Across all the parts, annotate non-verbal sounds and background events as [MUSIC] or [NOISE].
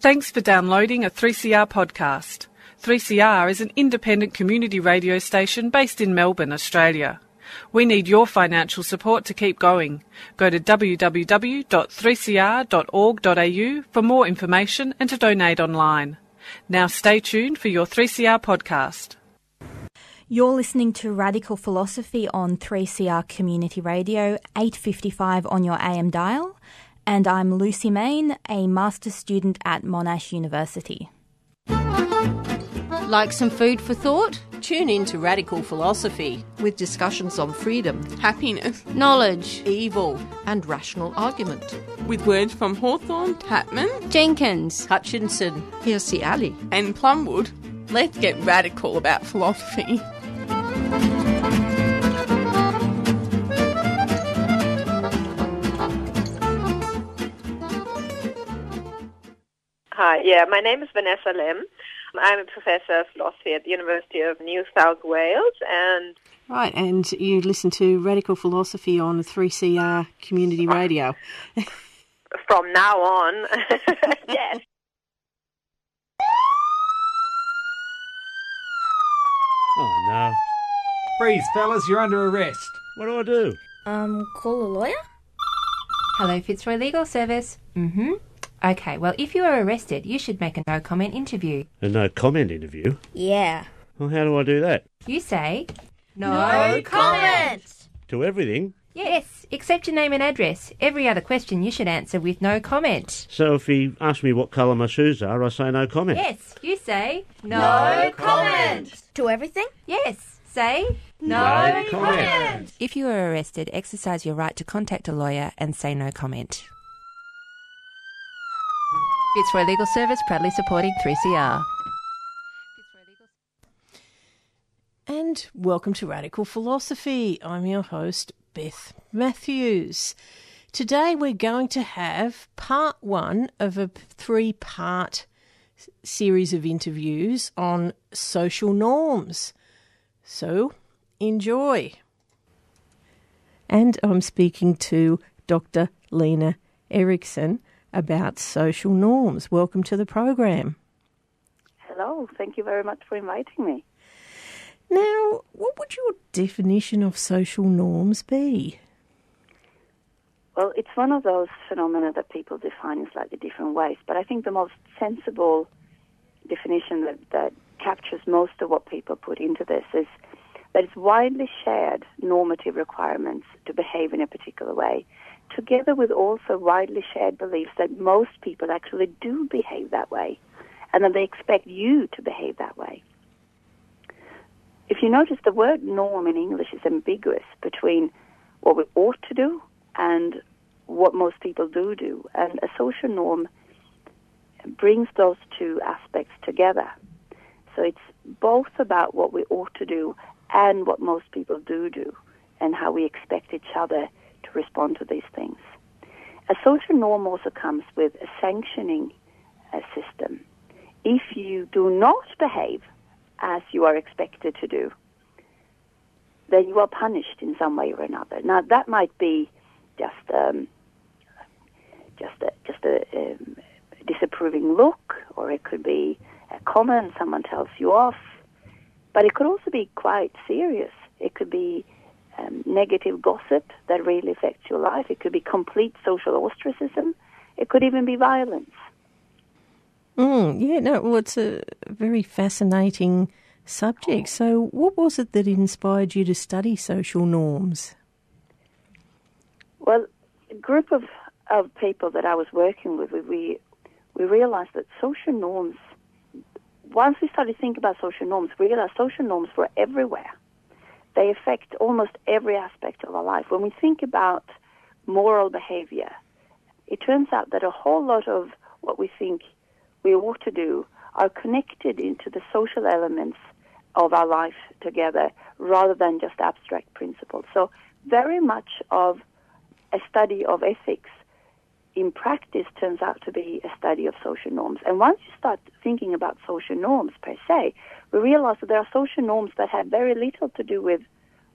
Thanks for downloading a 3CR podcast. 3CR is an independent community radio station based in Melbourne, Australia. We need your financial support to keep going. Go to www.3cr.org.au for more information and to donate online. Now stay tuned for your 3CR podcast. You're listening to Radical Philosophy on 3CR Community Radio, 855 on your AM dial and I'm Lucy Main, a master's student at Monash University. Like some food for thought? Tune in to Radical Philosophy with discussions on freedom, happiness, knowledge, evil, and rational argument. With words from Hawthorne, Tatman, Jenkins, Hutchinson, Hirsi Ali, and Plumwood. Let's get radical about philosophy. Hi, yeah, my name is Vanessa Lemm. I'm a professor of philosophy at the University of New South Wales and Right, and you listen to Radical Philosophy on 3CR Community Radio. [LAUGHS] from now on, [LAUGHS] yes. Oh no. Freeze, fellas, you're under arrest. What do I do? Um, call a lawyer? Hello, Fitzroy Legal Service. Mm hmm. Okay, well, if you are arrested, you should make a no comment interview. A no comment interview? Yeah. Well, how do I do that? You say, No, no comment! To everything? Yes, except your name and address. Every other question you should answer with no comment. So if he asks me what colour my shoes are, I say no comment? Yes, you say, No, no comment! To everything? Yes, say, No, no comment. comment! If you are arrested, exercise your right to contact a lawyer and say no comment. Fitzroy Legal Service proudly supporting 3CR. And welcome to Radical Philosophy. I'm your host, Beth Matthews. Today we're going to have part one of a three part series of interviews on social norms. So enjoy. And I'm speaking to Dr. Lina Eriksson about social norms. Welcome to the program. Hello, thank you very much for inviting me. Now, what would your definition of social norms be? Well, it's one of those phenomena that people define in slightly different ways, but I think the most sensible definition that, that captures most of what people put into this is that it's widely shared normative requirements to behave in a particular way together with also widely shared beliefs that most people actually do behave that way and that they expect you to behave that way. If you notice, the word norm in English is ambiguous between what we ought to do and what most people do do. And a social norm brings those two aspects together. So it's both about what we ought to do and what most people do do and how we expect each other to respond to these things. A social norm also comes with a sanctioning uh, system. If you do not behave as you are expected to do, then you are punished in some way or another. Now that might be just um, just a, just a um, disapproving look, or it could be a comment someone tells you off, but it could also be quite serious. It could be um, negative gossip that really affects your life. It could be complete social ostracism. It could even be violence. Mm, yeah, no, well, it's a very fascinating subject. So, what was it that inspired you to study social norms? Well, a group of, of people that I was working with, we, we realized that social norms, once we started thinking about social norms, we realized social norms were everywhere they affect almost every aspect of our life. When we think about moral behavior, it turns out that a whole lot of what we think we ought to do are connected into the social elements of our life together rather than just abstract principles. So very much of a study of ethics in practice turns out to be a study of social norms. And once you start thinking about social norms per se, we realize that there are social norms that have very little to do with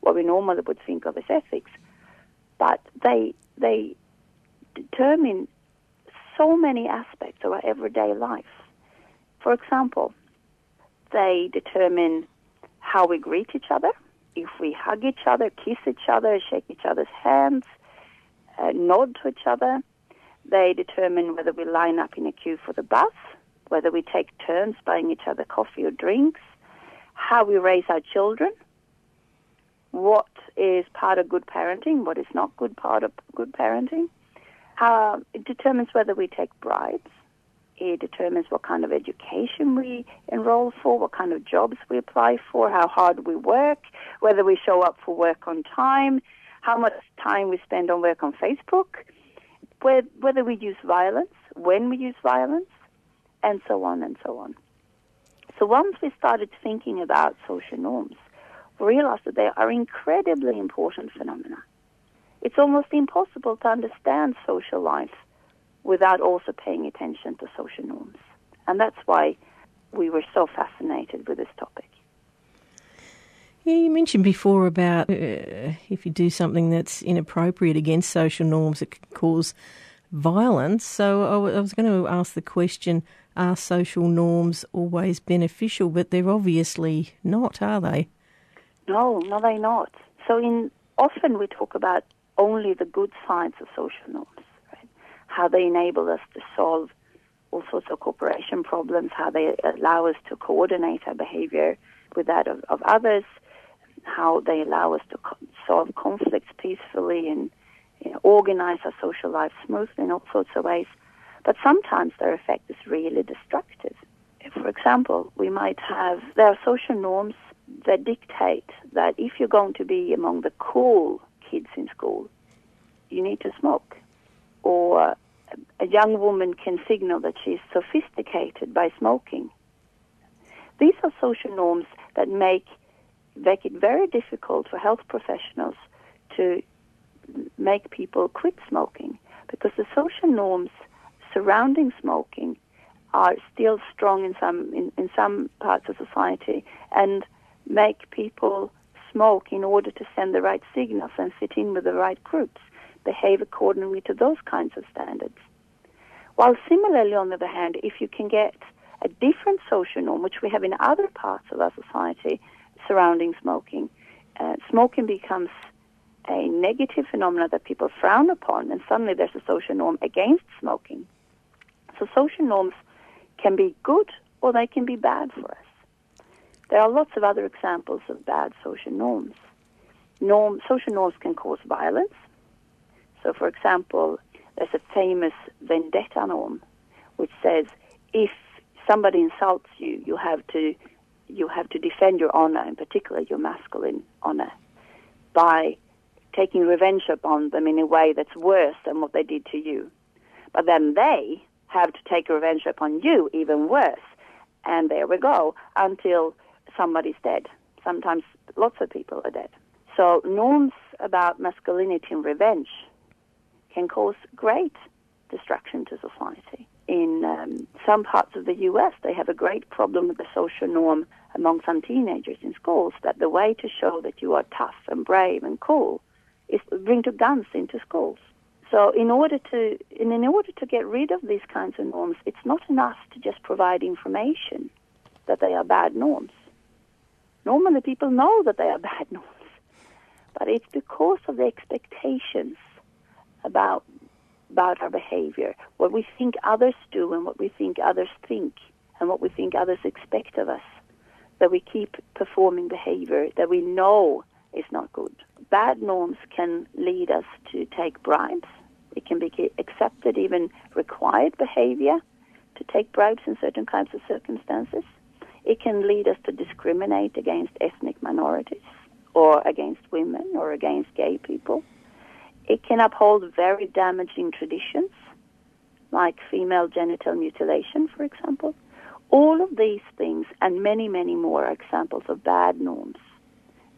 what we normally would think of as ethics, but they they determine so many aspects of our everyday life. For example, they determine how we greet each other, if we hug each other, kiss each other, shake each other's hands, uh, nod to each other. They determine whether we line up in a queue for the bus, whether we take turns buying each other coffee or drinks, how we raise our children, what is part of good parenting, what is not good part of good parenting. How, it determines whether we take bribes. It determines what kind of education we enroll for, what kind of jobs we apply for, how hard we work, whether we show up for work on time, how much time we spend on work on Facebook, whether we use violence, when we use violence, and so on and so on. So once we started thinking about social norms, we realized that they are incredibly important phenomena. It's almost impossible to understand social life without also paying attention to social norms. And that's why we were so fascinated with this topic. Yeah, you mentioned before about uh, if you do something that's inappropriate against social norms, it can cause violence. So I, w- I was going to ask the question are social norms always beneficial? But they're obviously not, are they? No, no, they're not. So in often we talk about only the good sides of social norms, right? How they enable us to solve all sorts of cooperation problems, how they allow us to coordinate our behavior with that of, of others, how they allow us to solve conflicts peacefully and you know, organize our social life smoothly in all sorts of ways. But sometimes their effect is really destructive. For example, we might have, there are social norms that dictate that if you're going to be among the cool kids in school, you need to smoke. Or a young woman can signal that she's sophisticated by smoking. These are social norms that make, make it very difficult for health professionals to make people quit smoking because the social norms surrounding smoking are still strong in some in, in some parts of society and make people smoke in order to send the right signals and fit in with the right groups, behave accordingly to those kinds of standards. While similarly, on the other hand, if you can get a different social norm, which we have in other parts of our society surrounding smoking, uh, smoking becomes a negative phenomenon that people frown upon, and suddenly there's a social norm against smoking. So social norms can be good or they can be bad for us. There are lots of other examples of bad social norms. Norm, social norms can cause violence. So, for example, there's a famous vendetta norm which says if somebody insults you, you have to you have to defend your honor, in particular your masculine honor, by taking revenge upon them in a way that's worse than what they did to you. But then they have to take revenge upon you even worse. And there we go until somebody's dead. Sometimes lots of people are dead. So norms about masculinity and revenge can cause great destruction to society. In um, some parts of the U.S., they have a great problem with the social norm among some teenagers in schools that the way to show that you are tough and brave and cool is to bring to guns into schools. So in order to in, in order to get rid of these kinds of norms, it's not enough to just provide information that they are bad norms. Normally people know that they are bad [LAUGHS] norms. But it's because of the expectations about about our behavior, what we think others do and what we think others think and what we think others expect of us, that we keep performing behavior that we know is not good. Bad norms can lead us to take bribes. It can be accepted, even required behavior to take bribes in certain kinds of circumstances. It can lead us to discriminate against ethnic minorities or against women or against gay people. It can uphold very damaging traditions, like female genital mutilation, for example. All of these things and many, many more are examples of bad norms,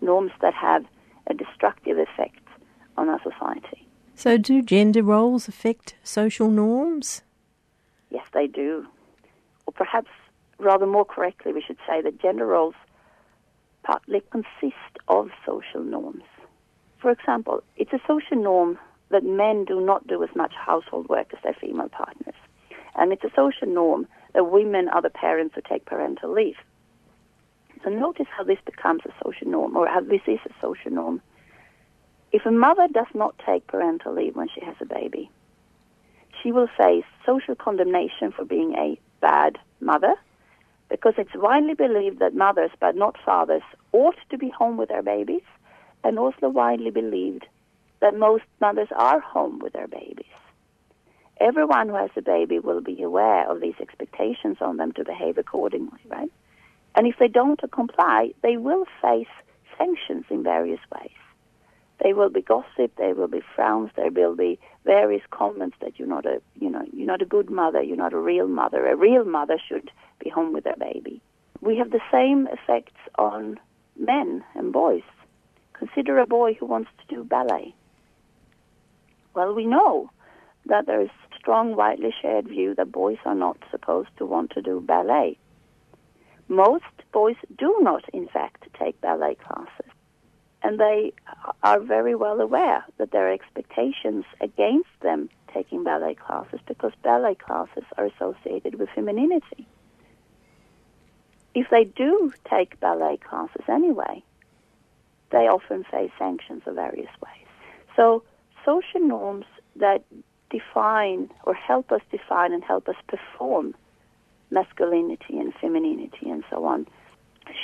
norms that have a destructive effect on our society. So, do gender roles affect social norms? Yes, they do. Or perhaps, rather more correctly, we should say that gender roles partly consist of social norms. For example, it's a social norm that men do not do as much household work as their female partners. And it's a social norm that women are the parents who take parental leave. So notice how this becomes a social norm, or how this is a social norm. If a mother does not take parental leave when she has a baby, she will face social condemnation for being a bad mother because it's widely believed that mothers, but not fathers, ought to be home with their babies, and also widely believed that most mothers are home with their babies. Everyone who has a baby will be aware of these expectations on them to behave accordingly, right? And if they don't comply, they will face sanctions in various ways. They will be gossip, there will be frowns, there will be various comments that you're not a, you know, you're not a good mother, you're not a real mother. A real mother should be home with their baby. We have the same effects on men and boys. Consider a boy who wants to do ballet. Well, we know that there is a strong, widely shared view that boys are not supposed to want to do ballet. Most boys do not, in fact, take ballet classes. And they are very well aware that there are expectations against them taking ballet classes because ballet classes are associated with femininity. If they do take ballet classes anyway, they often face sanctions of various ways. So social norms that define or help us define and help us perform masculinity and femininity and so on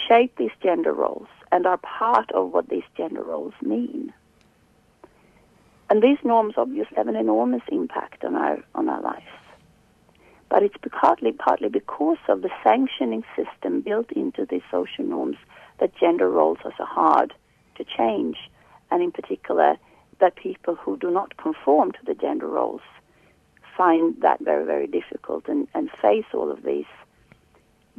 shape these gender roles and are part of what these gender roles mean. And these norms obviously have an enormous impact on our on our lives. But it's partly partly because of the sanctioning system built into these social norms that gender roles are so hard to change, and in particular that people who do not conform to the gender roles find that very, very difficult and, and face all of these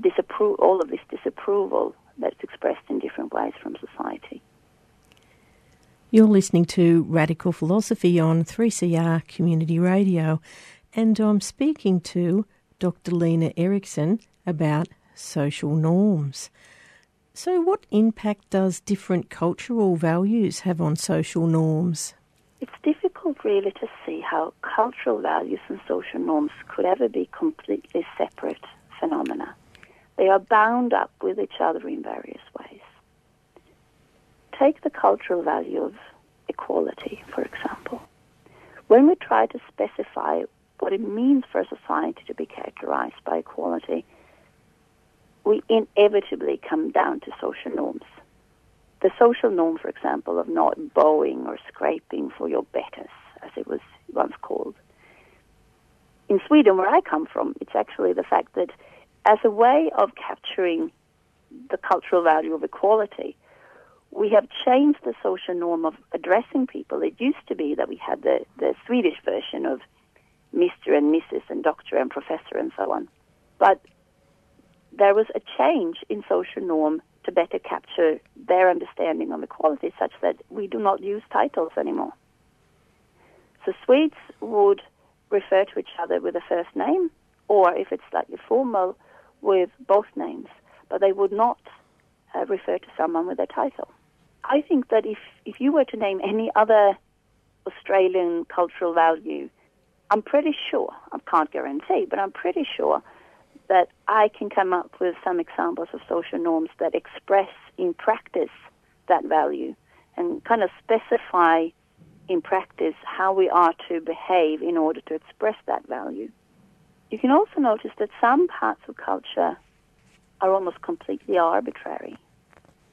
disapprove all of this disapproval that's expressed in different ways from society. You're listening to Radical Philosophy on 3CR Community Radio, and I'm speaking to Dr. Lina Eriksson about social norms. So, what impact does different cultural values have on social norms? It's difficult, really, to see how cultural values and social norms could ever be completely separate phenomena. They are bound up with each other in various ways. Take the cultural value of equality, for example. When we try to specify what it means for a society to be characterized by equality, we inevitably come down to social norms. The social norm, for example, of not bowing or scraping for your betters, as it was once called. In Sweden, where I come from, it's actually the fact that as a way of capturing the cultural value of equality, we have changed the social norm of addressing people. It used to be that we had the, the Swedish version of Mr. and Mrs. and Doctor and Professor and so on. But there was a change in social norm to better capture their understanding of equality such that we do not use titles anymore. So Swedes would refer to each other with a first name, or if it's slightly formal, with both names, but they would not uh, refer to someone with a title. I think that if, if you were to name any other Australian cultural value, I'm pretty sure, I can't guarantee, but I'm pretty sure that I can come up with some examples of social norms that express in practice that value and kind of specify in practice how we are to behave in order to express that value. You can also notice that some parts of culture are almost completely arbitrary.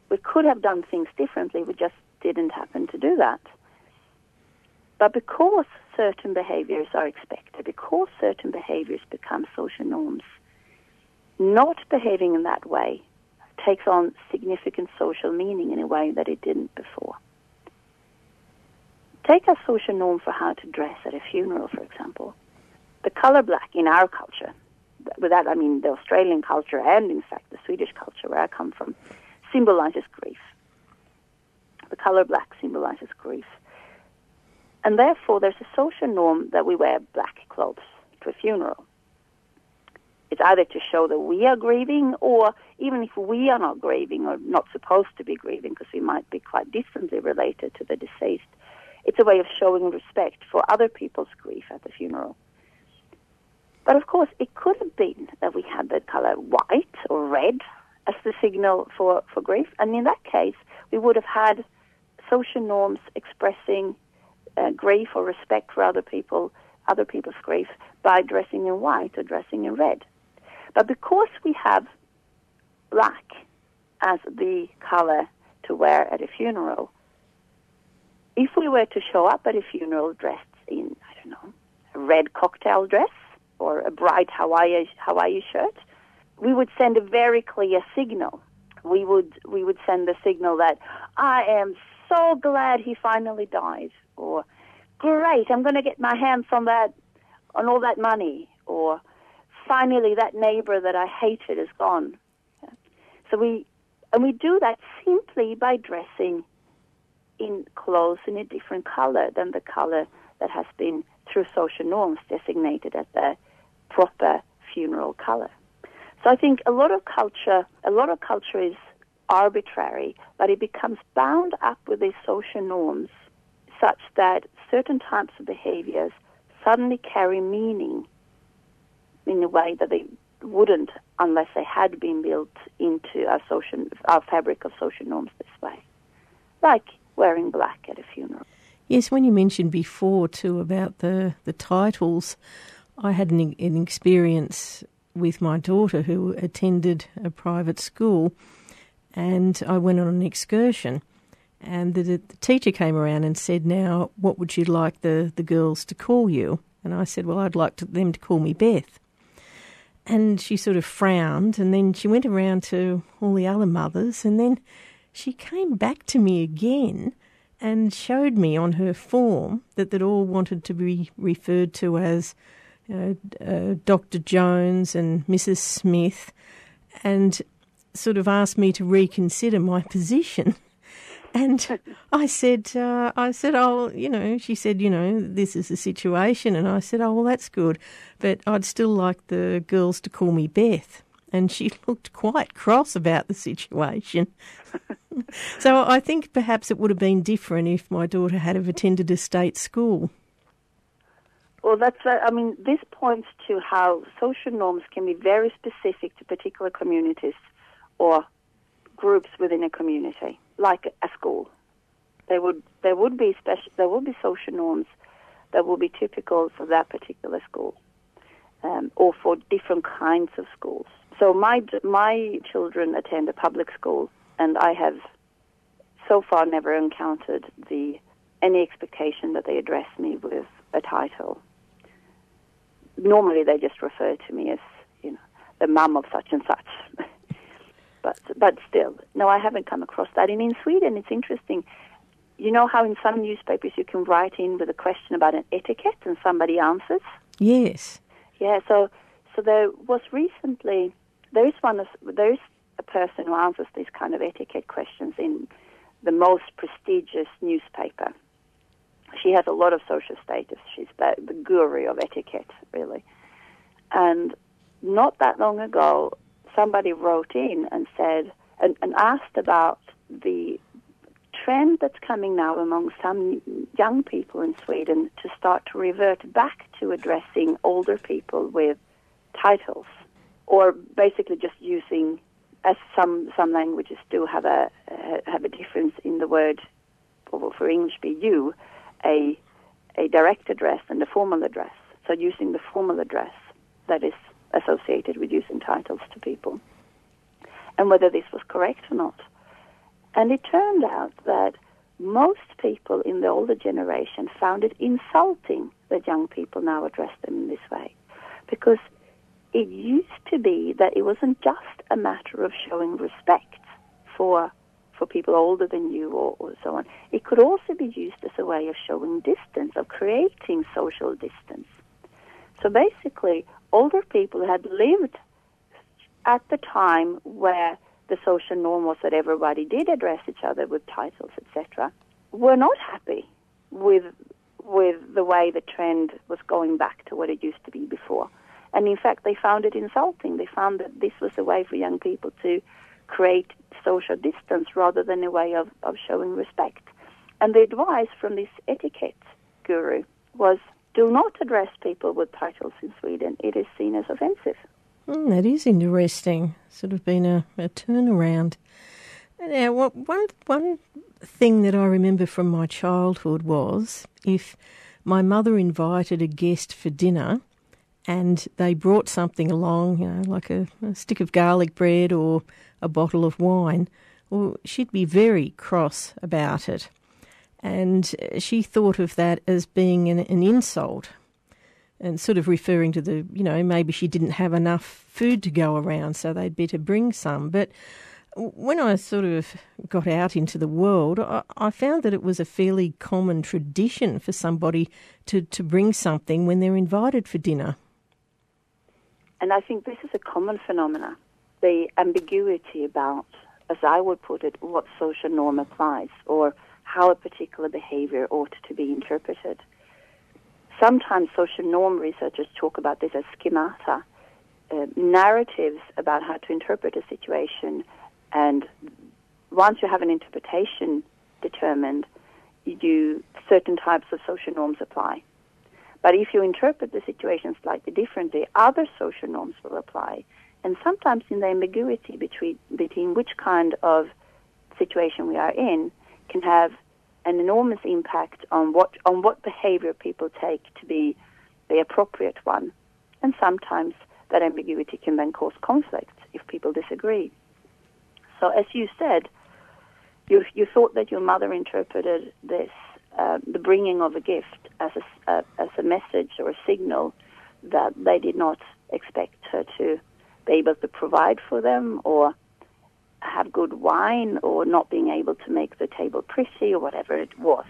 We could have done things differently, we just didn't happen to do that. But because certain behaviors are expected, because certain behaviors become social norms, not behaving in that way takes on significant social meaning in a way that it didn't before. Take a social norm for how to dress at a funeral, for example. The color black in our culture, with that I mean the Australian culture and in fact the Swedish culture where I come from, symbolizes grief. The color black symbolizes grief. And therefore there's a social norm that we wear black clothes to a funeral. It's either to show that we are grieving, or even if we are not grieving or not supposed to be grieving, because we might be quite distantly related to the deceased, it's a way of showing respect for other people's grief at the funeral. But of course, it could have been that we had the color white or red as the signal for, for grief. And in that case, we would have had social norms expressing uh, grief or respect for other people, other people's grief by dressing in white or dressing in red. But because we have black as the color to wear at a funeral, if we were to show up at a funeral dressed in, I don't know, a red cocktail dress or a bright Hawaii Hawaii shirt, we would send a very clear signal. We would we would send the signal that I am so glad he finally died, or great, I'm going to get my hands on that on all that money, or finally that neighbor that I hated is gone. So we and we do that simply by dressing in clothes in a different color than the color that has been through social norms designated as the proper funeral color. So I think a lot of culture, a lot of culture is arbitrary, but it becomes bound up with these social norms such that certain types of behaviors suddenly carry meaning in a way that they wouldn't unless they had been built into our social our fabric of social norms this way. Like wearing black at a funeral. Yes, when you mentioned before too about the, the titles, I had an, an experience with my daughter who attended a private school, and I went on an excursion. And the, the, teacher came around and said, Now, what would you like the, the girls to call you? And I said, Well, I'd like to, them to call me Beth. And she sort of frowned, and then she went around to all the other mothers, and then she came back to me again and showed me on her form that they'd all wanted to be referred to as you know, uh, Dr. Jones and Mrs. Smith, and sort of asked me to reconsider my [LAUGHS] position. And I said, uh, I said, oh, you know, she said, you know, this is the situation. And I said, oh, well, that's good. But I'd still like the girls to call me Beth. And she [LAUGHS] looked quite cross about the situation. [LAUGHS] so I think perhaps it would have been different if my daughter had have attended a state school. Well, that's, uh, I mean, this points to how social norms can be very specific to particular communities or groups within a community like a school. There would there would be special there would be social norms that will be typical for that particular school, um, or for different kinds of schools. So my my children attend a public school, and I have so far never encountered the any expectation that they address me with a title. Normally, they just refer to me as you know the mum of such and such. [LAUGHS] but but still, no, I haven't come across that. And in Sweden, it's interesting. You know how in some newspapers you can write in with a question about an etiquette and somebody answers. Yes. Yeah. So so there was recently there is one there is a person who answers these kind of etiquette questions in the most prestigious newspaper. She has a lot of social status. She's the, the guru of etiquette, really. And not that long ago, somebody wrote in and said and, and asked about the trend that's coming now among some young people in Sweden to start to revert back to addressing older people with titles, or basically just using, as some some languages do have a uh, have a difference in the word, for, for English be you, a a direct address and a formal address. So using the formal address that is associated with using titles to people, and whether this was correct or not. And it turned out that most people in the older generation found it insulting that young people now address them in this way. Because it used to be that it wasn't just a matter of showing respect for for people older than you or, or so on. It could also be used as a way of showing distance, of creating social distance. So basically, older people had lived at the time where the social norm was that everybody did address each other with titles, etc., were not happy with with the way the trend was going back to what it used to be before. And in fact, they found it insulting. They found that this was a way for young people to create social distance rather than a way of, of showing respect. And the advice from this etiquette guru was do not address people with titles in Sweden, it is seen as offensive. Mm, that is interesting. Sort of been a, a turnaround. Now, what, one one thing that I remember from my childhood was if my mother invited a guest for dinner and they brought something along, you know, like a, a stick of garlic bread or a bottle of wine, well, she'd be very cross about it. And she thought of that as being an, an insult and sort of referring to the, you know, maybe she didn't have enough food to go around, so they'd better bring some. But when I sort of got out into the world, I, I, found that it was a fairly common tradition for somebody to, to bring something when they're invited for dinner. And I think this is a common phenomena the ambiguity about, as I would put it, what social norm applies or how a particular behavior ought to be interpreted. Sometimes social norm researchers talk about this as schemata, uh, narratives about how to interpret a situation and once you have an interpretation determined, you certain types of social norms apply. But if you interpret the situation slightly differently, other social norms will apply. And sometimes in the ambiguity between between which kind of situation we are in can have an enormous impact on what on what behavior people take to be the appropriate one. And sometimes that ambiguity can then cause conflict if people disagree. So, as you said, you, you thought that your mother interpreted this, uh, the bringing of a gift, as a, uh, as a message or a signal that they did not expect her to be able to provide for them or have good wine or not being able to make the table pretty or whatever it was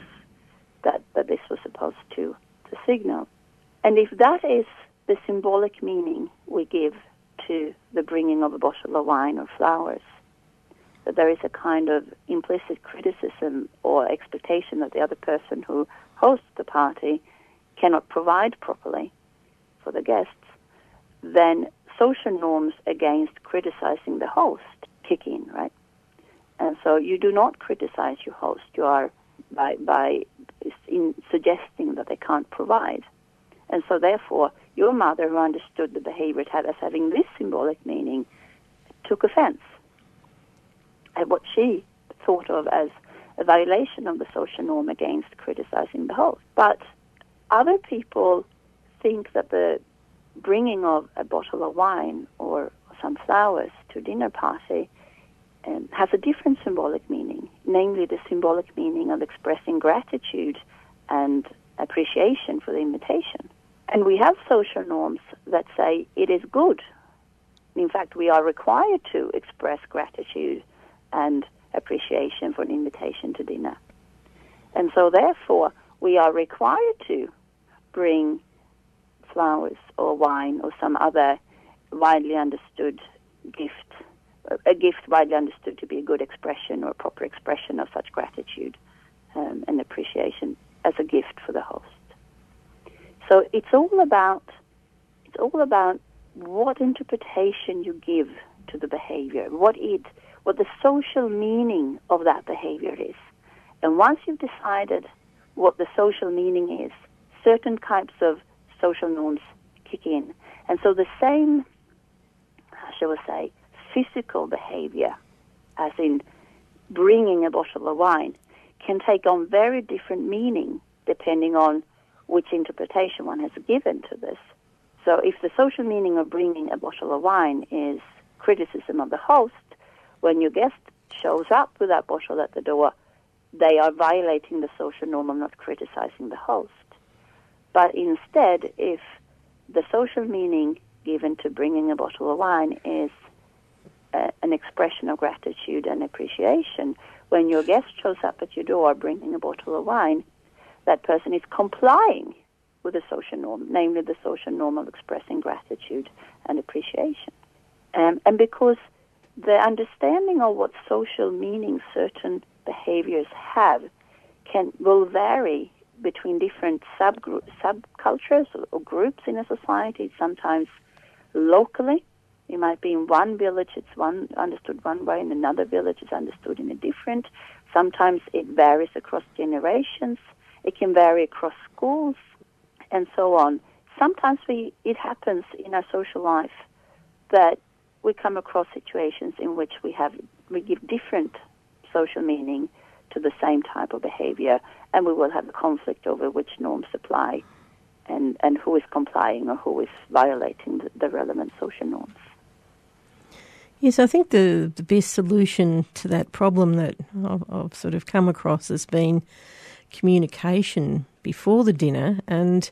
that, that this was supposed to, to signal. And if that is the symbolic meaning we give to the bringing of a bottle of wine or flowers, that there is a kind of implicit criticism or expectation that the other person who hosts the party cannot provide properly for the guests, then social norms against criticizing the host kick in, right? And so you do not criticize your host. You are by by in suggesting that they can't provide, and so therefore your mother, who understood the behavior had as having this symbolic meaning, took offense at what she thought of as a violation of the social norm against criticizing the host. But other people think that the bringing of a bottle of wine or some flowers to dinner party um, has a different symbolic meaning, namely the symbolic meaning of expressing gratitude and appreciation for the invitation. And we have social norms that say it is good. In fact, we are required to express gratitude and appreciation for an invitation to dinner. And so, therefore, we are required to bring flowers or wine or some other widely understood gift, a gift widely understood to be a good expression or a proper expression of such gratitude um, and appreciation as a gift for the host. So it's all about it's all about what interpretation you give to the behavior, what it what the social meaning of that behavior is. And once you've decided what the social meaning is, certain types of social norms kick in. And so the same, shall we say, physical behavior, as in bringing a bottle of wine, can take on very different meaning depending on which interpretation one has given to this. So if the social meaning of bringing a bottle of wine is criticism of the host, when your guest shows up with that bottle at the door, they are violating the social norm of not criticizing the host. But instead, if the social meaning given to bringing a bottle of wine is uh, an expression of gratitude and appreciation, when your guest shows up at your door bringing a bottle of wine, that person is complying with the social norm, namely the social norm of expressing gratitude and appreciation. Um, and because the understanding of what social meaning certain behaviors have can will vary between different subgroup, subcultures or, or groups in a society. Sometimes locally, it might be in one village it's one understood one way, in another village it's understood in a different. Sometimes it varies across generations. It can vary across schools. and so on. Sometimes we, it happens in our social life that we come across situations in which we have we give different social meaning to the same type of behavior, and we will have a conflict over which norms apply and, and who is complying or who is violating the, the relevant social norms. Yes, I think the, the best solution to that problem that I've, I've sort of come across has been communication before the dinner and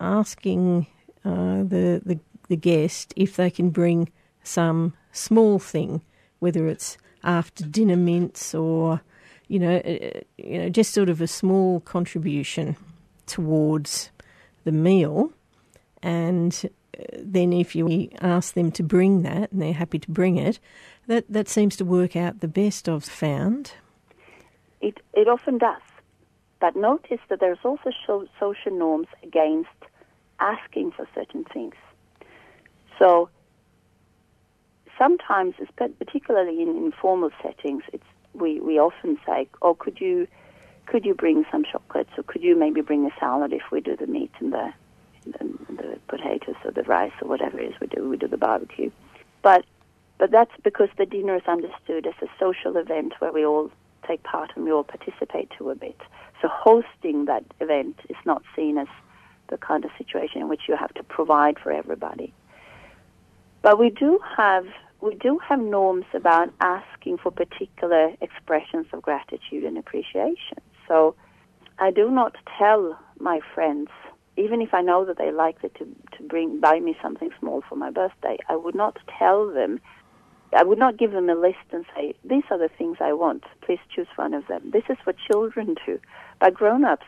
asking uh, the, the the guest if they can bring some small thing, whether it's after dinner mints or you know uh, you know just sort of a small contribution towards the meal, and uh, then if you ask them to bring that and they're happy to bring it, that that seems to work out the best I've found. It it often does, but notice that there's also social norms against asking for certain things. So sometimes, particularly in informal settings, it's we, we often say, "Oh, could you could you bring some chocolates, or could you maybe bring a salad if we do the meat and the and the potatoes or the rice or whatever it is we do we do the barbecue." But but that's because the dinner is understood as a social event where we all take part and we all participate to a bit. So hosting that event is not seen as the kind of situation in which you have to provide for everybody. But we do have we do have norms about asking for particular expressions of gratitude and appreciation. So I do not tell my friends, even if I know that they like to, to bring buy me something small for my birthday, I would not tell them I would not give them a list and say, These are the things I want. Please choose one of them. This is what children do. But grown ups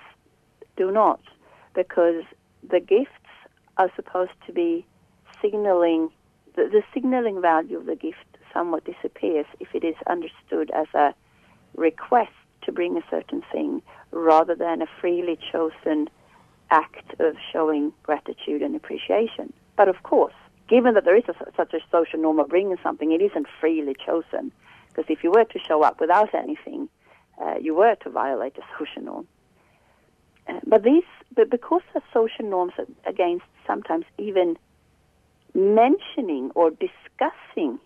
do not because the gifts are supposed to be signaling the, the signaling value of the gift somewhat disappears if it is understood as a request to bring a certain thing rather than a freely chosen act of showing gratitude and appreciation. But of course, given that there is a, such a social norm of bringing something, it isn't freely chosen. Because if you were to show up without anything, uh, you were to violate a [LAUGHS] social norm. Uh, but these, but because the social norms against sometimes even mentioning or discussing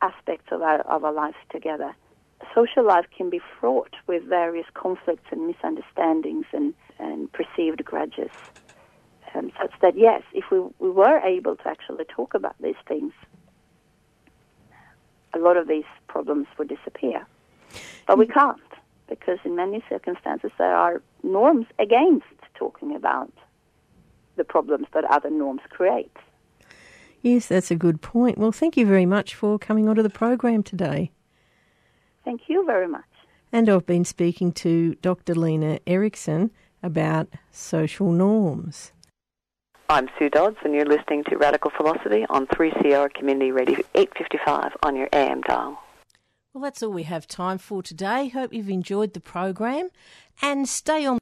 aspects of our, of our lives together, social life can be fraught with various conflicts and misunderstandings and, and perceived grudges. Um, such that, yes, if we, we were able to actually talk about these things, a lot of these problems would disappear. But we can't, because in many circumstances there are norms against talking about the problems that other norms create. Yes, that's a good point. Well, thank you very much for coming onto the program today. Thank you very much. And I've been speaking to Dr. Lina Eriksson about social norms. I'm Sue Dodds, and you're listening to Radical Philosophy on 3CR Community Radio 855 on your AM dial. Well, that's all we have time for today. Hope you've enjoyed the program and stay on